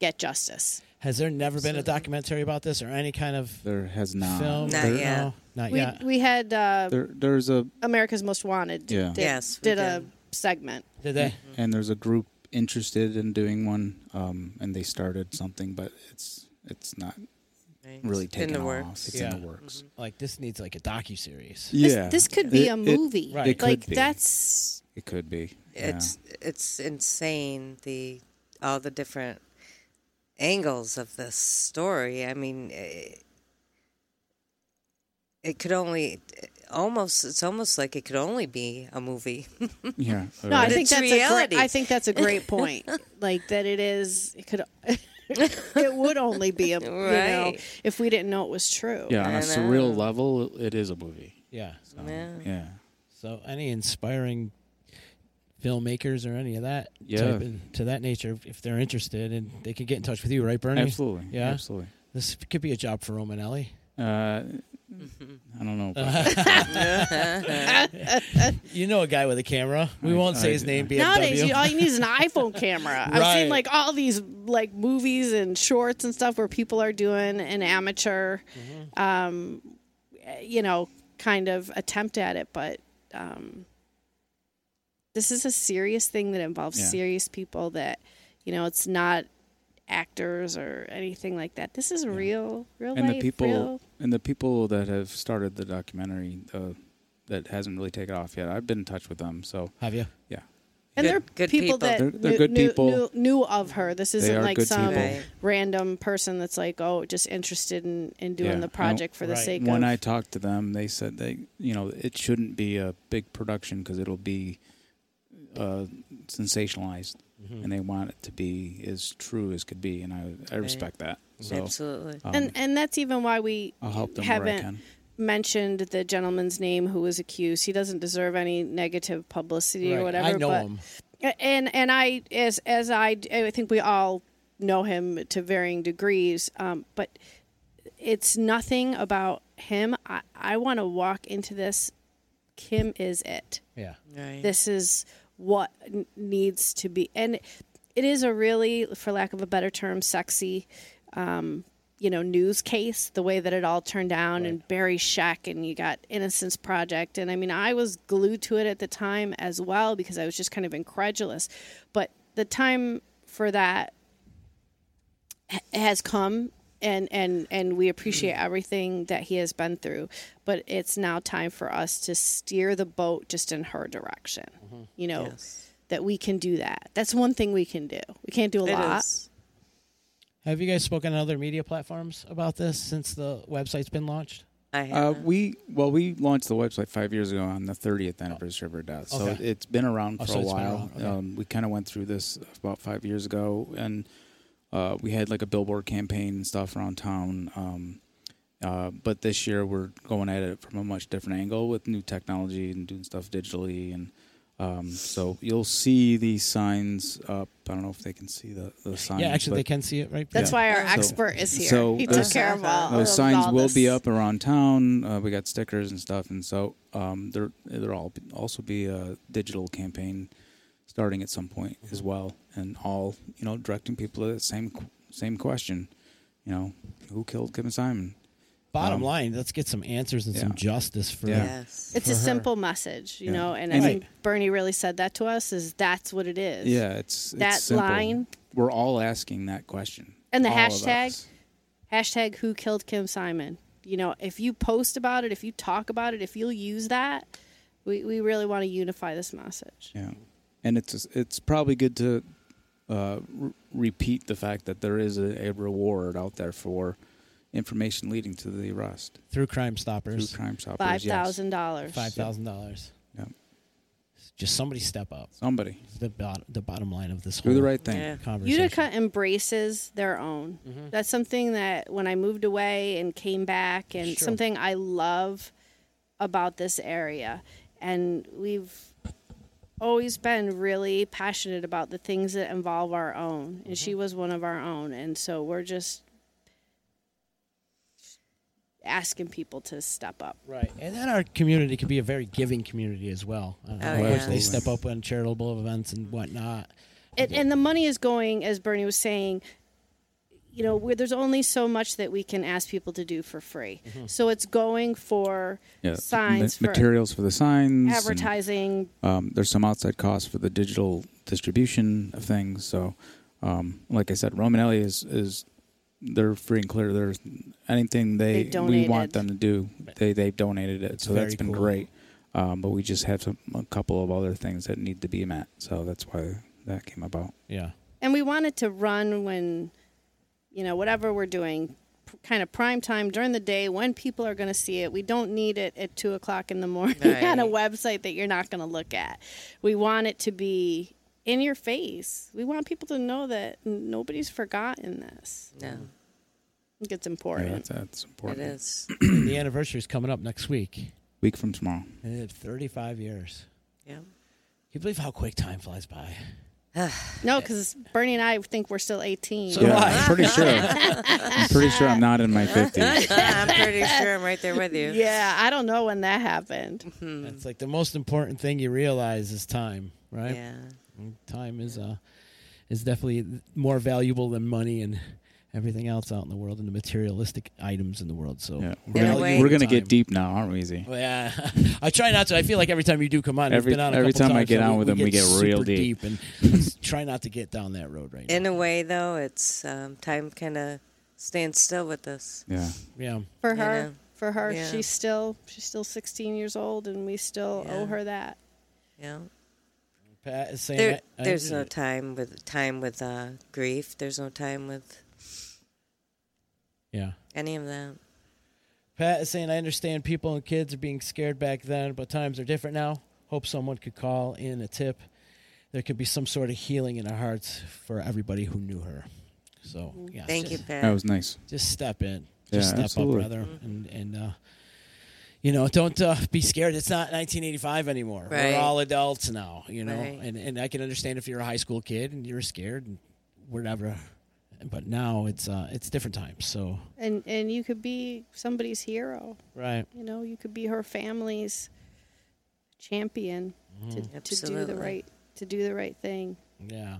get justice. Has there never been a documentary about this or any kind of There has not. film? Not There- yet. No, not We, yet. we had uh, There, there's a America's Most Wanted. Yeah. Did, Yes, we did a did. segment. Did they? and there's a group interested in doing one, um, and they started something, but it's it's not Right. really in taken the off. works. It's Yeah. in the works. Like this needs like a docu series. This, Yeah, this could be It- a it- movie. Right. It could like be. that's It could be. Yeah. It's it's insane the all the different angles of the story. I mean, it, it could only almost it's almost like it could only be a movie. yeah. no. I think it's that's a reality. great. I think that's a great point. like that, it is. It could. it would only be a you know Right. if we didn't know it was true. yeah, on I a surreal level, it is a movie. Yeah. So, Yeah. yeah. So any inspiring filmmakers or any of that Yeah. type in, to that nature, if- if they're interested, and they can get in touch with you, right, Bernie? Absolutely. Yeah? Absolutely. This could be a job for Romanelli. Uh. I don't know. You know a guy with a camera. We I- won't say I- his name. BMW. Nowadays, you, all you need is an iPhone camera. I've Right. seen like all these like movies and shorts and stuff where people are doing an amateur, Mm-hmm. um, you know, kind of attempt at it. But um, this is a serious thing that involves Yeah. serious people. That you know, it's not actors or anything like that. This is real, real and life. the people real, and the people that have started the documentary uh, that hasn't really taken off yet. I've been in touch with them, so Have you? yeah. and Good- they're good people, people. that They're- they're knew, good knew- people. Knew, knew of her. This isn't like some people. Random person that's like, oh, just interested in, in doing Yeah. the project for the Right. sake When of. When I talked to them, they said they, you know, it shouldn't be a big production because it'll be uh, sensationalized, Mm-hmm. and they want it to be as true as could be, and I I respect that. So Absolutely. um, and and that's even why we I'll help them haven't mentioned the gentleman's name who was accused. He doesn't deserve any negative publicity Right. or whatever. I know but, him. and and I as as I I think we all know him to varying degrees, um, but it's nothing about him. I, I want to walk into this. Kim is it. Yeah. Right. This is what needs to be, and it is a really, for lack of a better term, sexy. Um, you know, news case, the way that it all turned down, and Barry Scheck, and you got Innocence Project. And I mean, I was glued to it at the time as well because I was just kind of incredulous. But the time for that has come. And, and and we appreciate everything that he has been through, but it's now time for us to steer the boat just in her direction. You know Yes. that we can do that. That's one thing we can do. We can't do a It lot. is. Have you guys spoken on other media platforms about this since the website's been launched? I Uh, we well, we launched the website five years ago on the 30th anniversary of her death, so Okay. it's been around Oh, for so a while. okay. Um, we kind of went through this about five years ago, and uh, we had like a billboard campaign and stuff around town. Um, uh, but this year we're going at it from a much different angle with new technology and doing stuff digitally, and um, so you'll see these signs up. I don't know if they can see the the signs. yeah, actually, but- they can see it right. That's there. why our So- expert is here. so he took those- care of all those signs all will this. be up around town. Uh, we got stickers and stuff, and so um, there there all also be a digital campaign starting at some point as well, and all you know directing people to the same same question. You know, who killed Kim Simon? Bottom Um, line, let's get some answers and yeah. some justice for. Yeah. yes. It's a her. simple message, you Yeah. know, and, And- I think Bernie really said that to us. Is that's what it is? Yeah, it's, it's That simple. line- We're all asking that question, And the hashtag? Hashtag Who killed Kim Simon? You know, if you post about it, if you talk about it, if you'll use that, we, we really want to unify this message. Yeah, and it's it's probably good to uh, re- repeat the fact that there is a, a reward out there for information leading to the arrest through Crime Stoppers. through Crime Stoppers. five thousand dollars. Five thousand dollars. Yeah. Just somebody step up. Somebody the bottom, the bottom line of this do whole the right thing. Yeah. conversation. Utica embraces their own. Mm-hmm. That's something that when I moved away and came back, and Sure. something I love about this area. And we've always been really passionate about the things that involve our own. And she was one of our own. And so we're just asking people to step up. Right, and then our community can be a very giving community as well. Uh, Oh, yeah. they step up on charitable events and whatnot. And, and the money is going, as Bernie was saying, you know, where there's only so much that we can ask people to do for free. So it's going for Yeah, signs, ma- for materials for the signs, and, advertising. um, there's some outside costs for the digital distribution of things. So, um, like I said, Romanelli is is they're free and clear. There's anything they, They we want them to do, they they've donated it. It's so that's been cool. great. Um, but we just have some, a couple of other things that need to be met. So that's why that came about. Yeah, And we wanted to run when, you know, whatever we're doing, p- kind of prime time during the day when people are going to see it. We don't need it at two o'clock in the morning on a website that you're not going to look at. We want it to be in your face. We want people to know that nobody's forgotten this. No, I think it's Yeah, important. that's, that's important. It is. The anniversary is coming up next week. Week from tomorrow. And it's 35 years. Yeah. Can you believe how quick time flies by? No, because Bernie and I think we're still 18. So yeah, I. I'm pretty sure. I'm pretty sure I'm not in my 50s. I'm pretty sure I'm right there with you. yeah, I don't know when that happened. It's like the most important thing you realize is time, right? Yeah. Time is uh is definitely more valuable than money and everything else out in the world and the materialistic items in the world. So Yeah. We're a gonna, we're gonna get deep now, aren't we, Z? Well, yeah, I try not to. I feel like every time you do come on, Every- been on a every couple time I get so on with them, we get real super deep. and try not to get down that road right now. In a way, though, it's um, time kind of stands still with us. Yeah. Yeah, For her, know? for her, Yeah. she's still she's still 16 years old, and we still Yeah. owe her that. Yeah. Pat is saying There, that- I- there's no time with time with uh, grief. There's no time with yeah. any of that. Pat is saying, I understand people and kids are being scared back then, but times are different now. Hope someone could call in a tip. There could be some sort of healing in our hearts for everybody who knew her. So, yeah. Thank you, Pat. That was nice. Just step in. Yeah, Just step absolutely. up, brother. And, and uh, you know, don't uh, be scared. It's not 1985 anymore. Right. We're all adults now, you know. Right. And and I can understand if you're a high school kid and you're scared and whatever. But now it's uh, it's different times. So And and you could be somebody's hero. right. You know, you could be her family's champion Mm-hmm. to, to do the right to do the right thing. Yeah.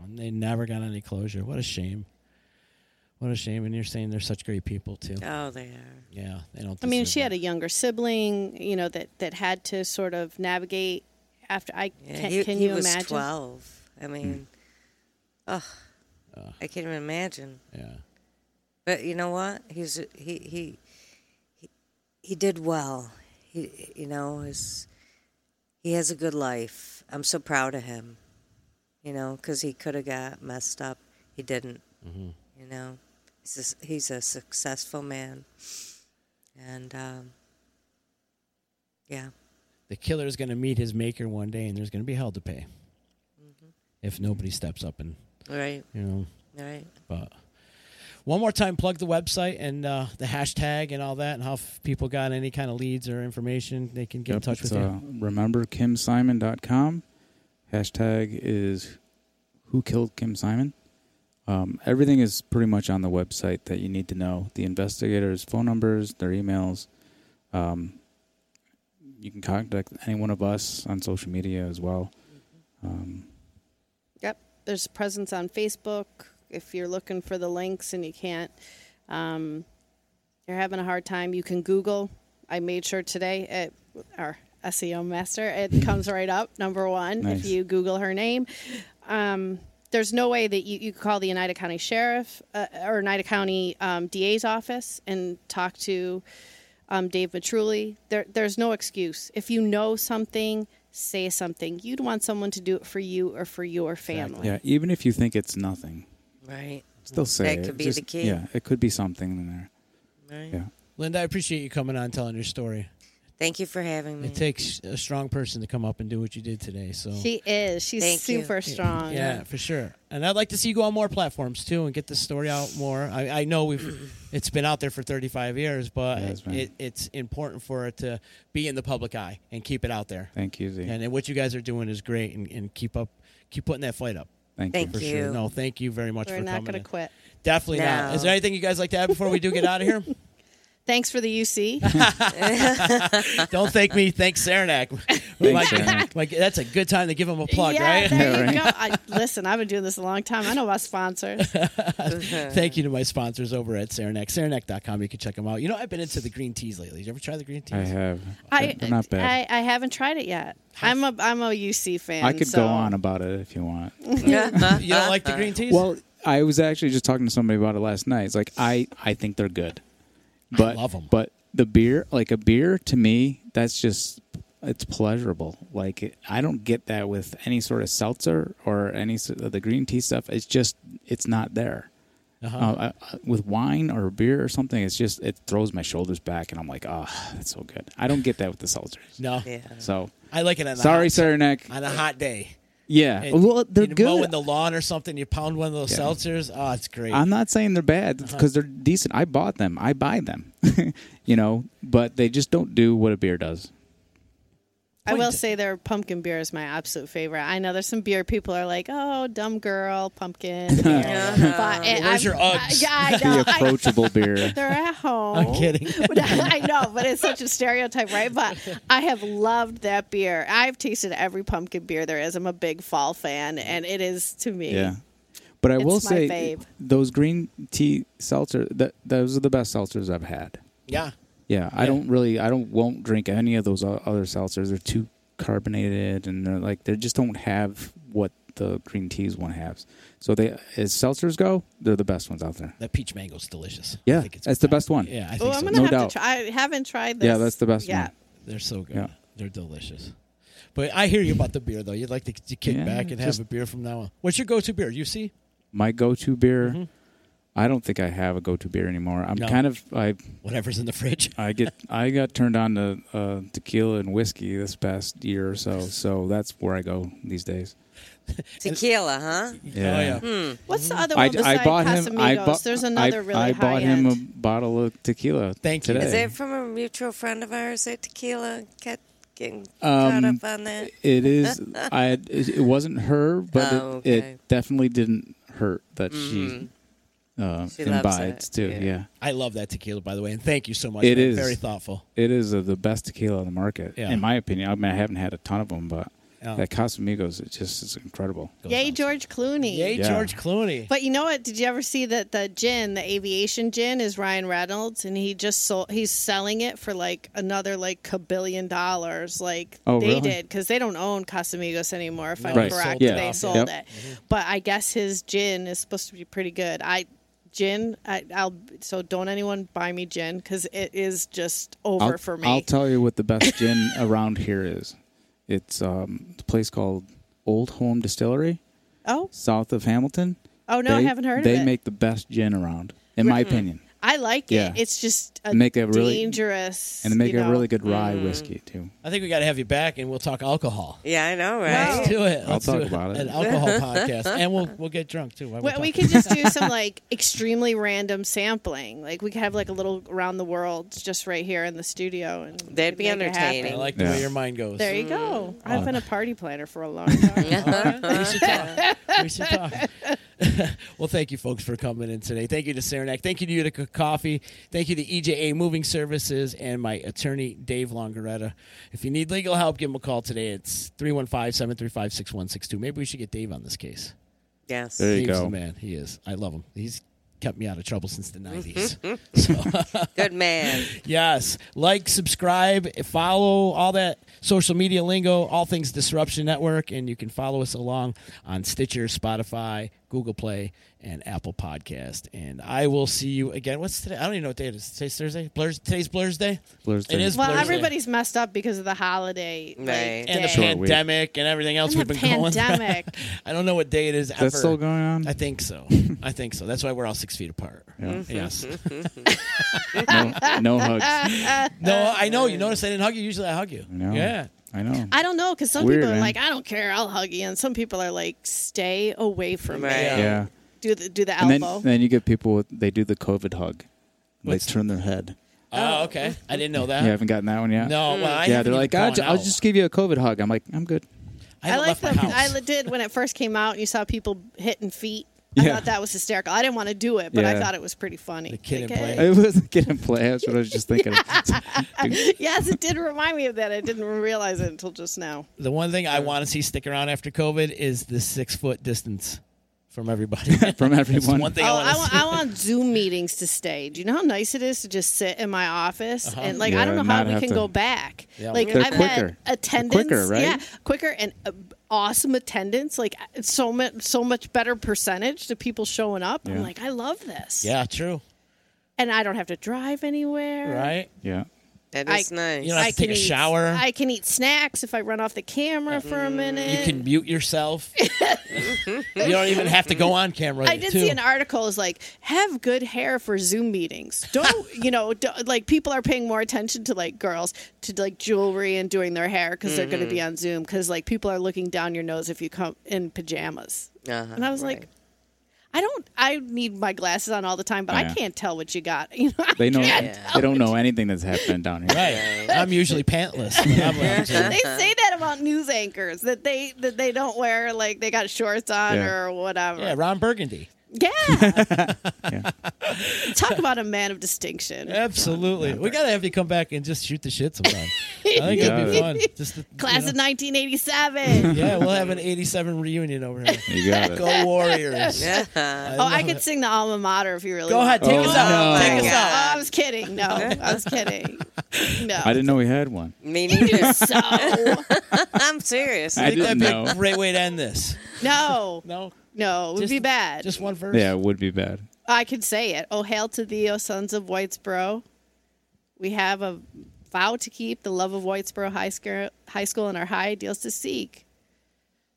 And they never got any closure. What a shame. What a shame. And you're saying they're such great people too. Oh, they are. Yeah. They don't. I mean, deserve she had a younger sibling, you know, that that had to sort of navigate after. I Yeah, can, he, can he you was imagine? 12. I mean, ugh, Uh. I can't even imagine. Yeah. But you know what? He's he he he, he did well. He you know his he has a good life. I'm so proud of him. You know, because he could have got messed up. He didn't. Mm-hmm. You know, he's a, he's a successful man, and um, yeah, The killer's going to meet his maker one day, and there's going to be hell to pay Mm-hmm. if nobody steps up and right, you know. right. But one more time, plug the website and uh, the hashtag and all that, and how if people got any kind of leads or information, they can get in touch it's, with you. uh, rememberkimsimon.com. Hashtag is who killed Kim Simon. Um, everything is pretty much on the website that you need to know. The investigators' phone numbers, their emails. Um, you can contact any one of us on social media as well. Um, Yep. There's presence on Facebook. If you're looking for the links and you can't, um, you're having a hard time, you can Google. I made sure today at our SEO master, it comes right up, number one, Nice. if you Google her name. Um, there's no way that you, you could call the Oneida County Sheriff uh, or Oneida County um, DA's office and talk to um, Dave Matrulli. There, there's no excuse. If you know something, say something. You'd want someone to do it for you or for your family. yeah, even if you think it's nothing, Right. still say That it. could be Just- the key. Yeah, it could be something in there. Right. Yeah. Linda, I appreciate you coming on, telling your story. Thank you for having me. It takes a strong person to come up and do what you did today. So She is. She's Thank you. super strong. Yeah, for sure. And I'd like to see you go on more platforms too and get the story out more. I, I know we've it's been out there for 35 years, but It has been. it, it's important for it to be in the public eye and keep it out there. Thank you, Z. And, and what you guys are doing is great, and, and keep up, keep putting that fight up Thank, Thank for you. you. sure. No, thank you very much We're for not going to quit. Definitely not. Is there anything you guys like to add before we do get out of here? Thanks for the UC. Don't thank me. Thank Saranac. Thanks, Saranac. Like that's a good time to give him a plug, yeah, right? there you go. I, listen, I've been doing this a long time. I know my sponsors. Thank you to my sponsors over at Saranac. Saranac.com. You can check them out. You know, I've been into the green teas lately. Did you ever try the green teas? I have. I, They're not bad. I, I haven't tried it yet. I'm a I'm a UC fan. I could so- go on about it if you want. you don't like the green teas? Well, I was actually just talking to somebody about it last night. It's like I I think they're good, but love 'em. but the beer, like a beer, to me, that's just it's pleasurable. Like it, I don't get that with any sort of seltzer or any s- of the green tea stuff. It's just it's not there. Uh-huh. Uh, uh, with wine or beer or something, it's just it throws my shoulders back, and I'm like, oh, that's so good. I don't get that with the seltzers. no, Yeah. So I like it on sorry, hot, Saranac. on a hot day. Yeah, And well, they're good. Mowing the lawn or something, you pound one of those Yeah. seltzers. Oh, it's great. I'm not saying they're bad Uh-huh. because they're decent. I bought them. I buy them. you know, but they just don't do what a beer does. I will say their pumpkin beer is my absolute favorite. I know there's some beer people are like, oh, dumb girl, pumpkin. beer." but it- eh, Where's I'm- your Uggs? Yeah, I The know. I- approachable beer. they're at home. I'm kidding. Uh, I know, but it's such a stereotype, right? But I have loved that beer. I've tasted every pumpkin beer there is. I'm a big fall fan, and it is to me. Yeah. But I will It's my say fave. those green tea seltzer that those are the best seltzers I've had. yeah. Yeah, I Yeah. don't really I don't won't drink any of those o- other seltzers. They're too carbonated and they're like they just don't have what the green teas one has. So they as seltzers go, they're the best ones out there. That peach mango's delicious. I Yeah, think it's that's the best one. Yeah, I think Oh, so. I'm gonna No have doubt. to try. I haven't tried this. Yeah, that's the best Yeah. one. They're so good. Yeah. They're delicious. But I hear you about the beer though. You'd like to, to kick Yeah, back and have just- a beer from now on. What's your go-to beer? You see? My go-to beer Mhm. I don't think I have a go-to beer anymore. I'm No. kind of I Whatever's in the fridge. I get I got turned on to uh, tequila and whiskey this past year or so, so that's where I go these days. Tequila, huh? Yeah. Oh, yeah. What's the other I, one besides I bought him. Casamigos? I bought. There's another I, really I high bought him a bottle of tequila. Thank you. today. Is it from a mutual friend of ours at Tequila? Get, getting Um, caught up on that? It is. I. It, it wasn't her, but Oh, it, okay. Mm-hmm. it definitely didn't hurt that she, uh, She imbibes too. yeah. Yeah. I love that tequila, by the way, and thank you so much. It man. is. very thoughtful. It is uh, the best tequila on the market, Yeah. in my opinion. I mean, I haven't had a ton of them, but Yeah. that Casamigos, it just is incredible. Yay, George Clooney. Yay, Yeah. George Clooney. But you know what? Did you ever see that the gin, the aviation gin, is Ryan Reynolds, and he just sold. He's selling it for like another like a billion dollars, like Oh, they really? did, because they don't own Casamigos anymore. If I'm Right. correct, Sold it they sold Yep. it. But I guess his gin is supposed to be pretty good. I gin, I, I'll so don't anyone buy me gin because it is just over I'll, for me. I'll tell you what the best gin around here is. It's um, a place called Old Home Distillery, oh, south of Hamilton. oh no, I haven't heard They of it. make the best gin around, in my opinion. I like it. It's just a make a really- dangerous, And they make you a really good rye whiskey, too. I think we got to have you back, and we'll talk alcohol. Yeah, I know, Let's right? do it. I'll Let's talk do about it. An alcohol podcast, and we'll we'll get drunk too. while we're we talking. could just do some like extremely random sampling. Like we could have like a little around the world just right here in the studio, and That'd be make it entertaining. I like the Yeah. way your mind goes. There you go. Mm. I've been a party planner for a long time. We should talk. We should talk. well, thank you, folks, for coming in today. Thank you to Saranac. Thank you to Utica Coffee. Thank you to EJA Moving Services and my attorney, Dave Longaretta. If you need legal help, give him a call today. It's 315 735 6162. Maybe we should get Dave on this case. Yes. There you Dave's go. the man. He is. I love him. He's kept me out of trouble since the 90s. so. Good man. Yes. Like, subscribe, follow all that social media lingo, all things Disruption Network, and you can follow us along on Stitcher, Spotify, Google Play, and Apple Podcast. And I will see you again. What's today? I don't even know what day it is. Today's Thursday? Blur's, today's Blur's Day? Blur's Day. is well, Blur's Day. everybody's messed up because of the holiday like, Right. And the day. Short week. pandemic and everything else And we've the been going pandemic. I don't know what day it is Is ever. that still going on? I think so. I think so. That's why we're all six feet apart. Yeah. Yes. no, no hugs. No, I know. You notice I didn't hug you. Usually I hug you. I. Yeah. I know. I don't know because some Weird, people are man. like, I don't care, I'll hug you, and some people are like, stay away from me. Yeah. yeah. Do the do the And then, elbow. then you get people with, they do the COVID hug. They turn their head. Oh, oh, okay. I didn't know that. You haven't gotten that one yet? No, well, I hmm. yeah, haven't they're even like, I'll, gone ju- I'll out. just give you a COVID hug. I'm like, I'm good. I, I haven't like left the my house. I did when it first came out and you saw people hitting feet. I Yeah. thought that was hysterical. I didn't want to do it, but I Yeah. thought it was pretty funny. The kid in Like, play. It was a Kid 'n Play. That's what I was just thinking. yes, it did remind me of that. I didn't realize it until just now. the one thing I want to see stick around after COVID is the six foot distance from everybody. From everyone. one thing Oh, I I want want, I want Zoom meetings to stay. Do you know how nice it is to just sit in my office Uh-huh. and like I Yeah, don't know how not we have can to- go back. Yeah. Like They're I've quicker. had attendance, quicker, right? Yeah, quicker and uh, awesome attendance. Like it's so much, so much better percentage to people showing up. I'm Yeah. like, I love this. Yeah, true. and I don't have to drive anywhere. Right? yeah. That I- nice. You don't have I to take can a eat, shower. I can eat snacks if I run off the camera for a minute. You can mute yourself. you don't even have to go on camera. I did too. see an article is like have good hair for Zoom meetings. Don't you know? Don't, like people are paying more attention to like girls to like jewelry and doing their hair because they're going to be Mm-hmm. on Zoom because like people are looking down your nose if you come in pajamas. Uh-huh, And I was right. like, I don't. I need my glasses on all the time, but I can't tell what you got. You know, I They know. can't They don't know anything that's happening down here. Right. I'm usually pantless. I'm they say that about news anchors that they that they don't wear like they got shorts on Yeah. or whatever. yeah, Ron Burgundy. Yeah. Yeah. Talk about a man of distinction. Absolutely. We got to have you come back and just shoot the shit sometime. I think it'd be fun. Just to, you Class know. of 1987. Yeah, we'll have an 87 reunion over here. You got it. Go Warriors. Yeah. Oh, I could it. sing the alma mater if you really Go want. ahead, take Oh, us out. no. Take us out. Oh, I was kidding. No, I was kidding. No. I didn't know we had one. Me neither. So I'm serious. I think didn't that'd know. be a great way to end this. no, No, no, it would Just- be bad. just one verse. Yeah, it would be bad. I can say it. Oh, hail to thee, O sons of Whitesboro. We have a vow to keep the love of Whitesboro High School, high school and our high ideals to seek.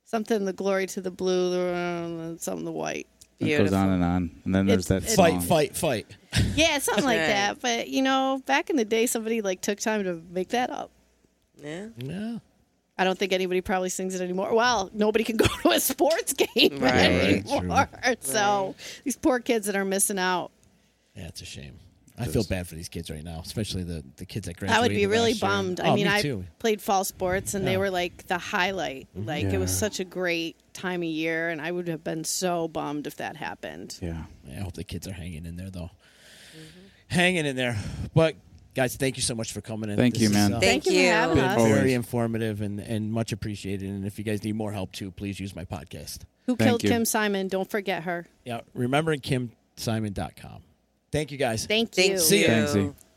Something the glory to the blue, uh, something the white. It goes on Beautiful. and on, and then there's It's- that it's- Fight, song. fight, fight. Yeah, something like Right. that. But you know, back in the day, somebody like took time to make that up. Yeah. Yeah. I don't think anybody probably sings it anymore. Well, nobody can go to a sports game Right. anymore. So these poor kids that are missing out. Yeah, it's a shame. I feel bad for these kids right now, especially the, the kids that graduated. I would be really last year. bummed. Oh, I mean, me I too. played fall sports and Yeah. they were like the highlight. Mm-hmm. Like it was such a great time of year, and I would have been so bummed if that happened. Yeah. Yeah, I hope the kids are hanging in there though. Mm-hmm. Hanging in there. But guys, thank you so much for coming in. Thank This you, is, man. uh, Thank Thank you for you. having been us. Always. very informative and, and much appreciated. And if you guys need more help too, please use my podcast. Who Thank killed you. Kim Simon? Don't forget her. Yeah, remembering KimSimon.com. Thank you guys. Thank you. See ya. Thanks, you. Z.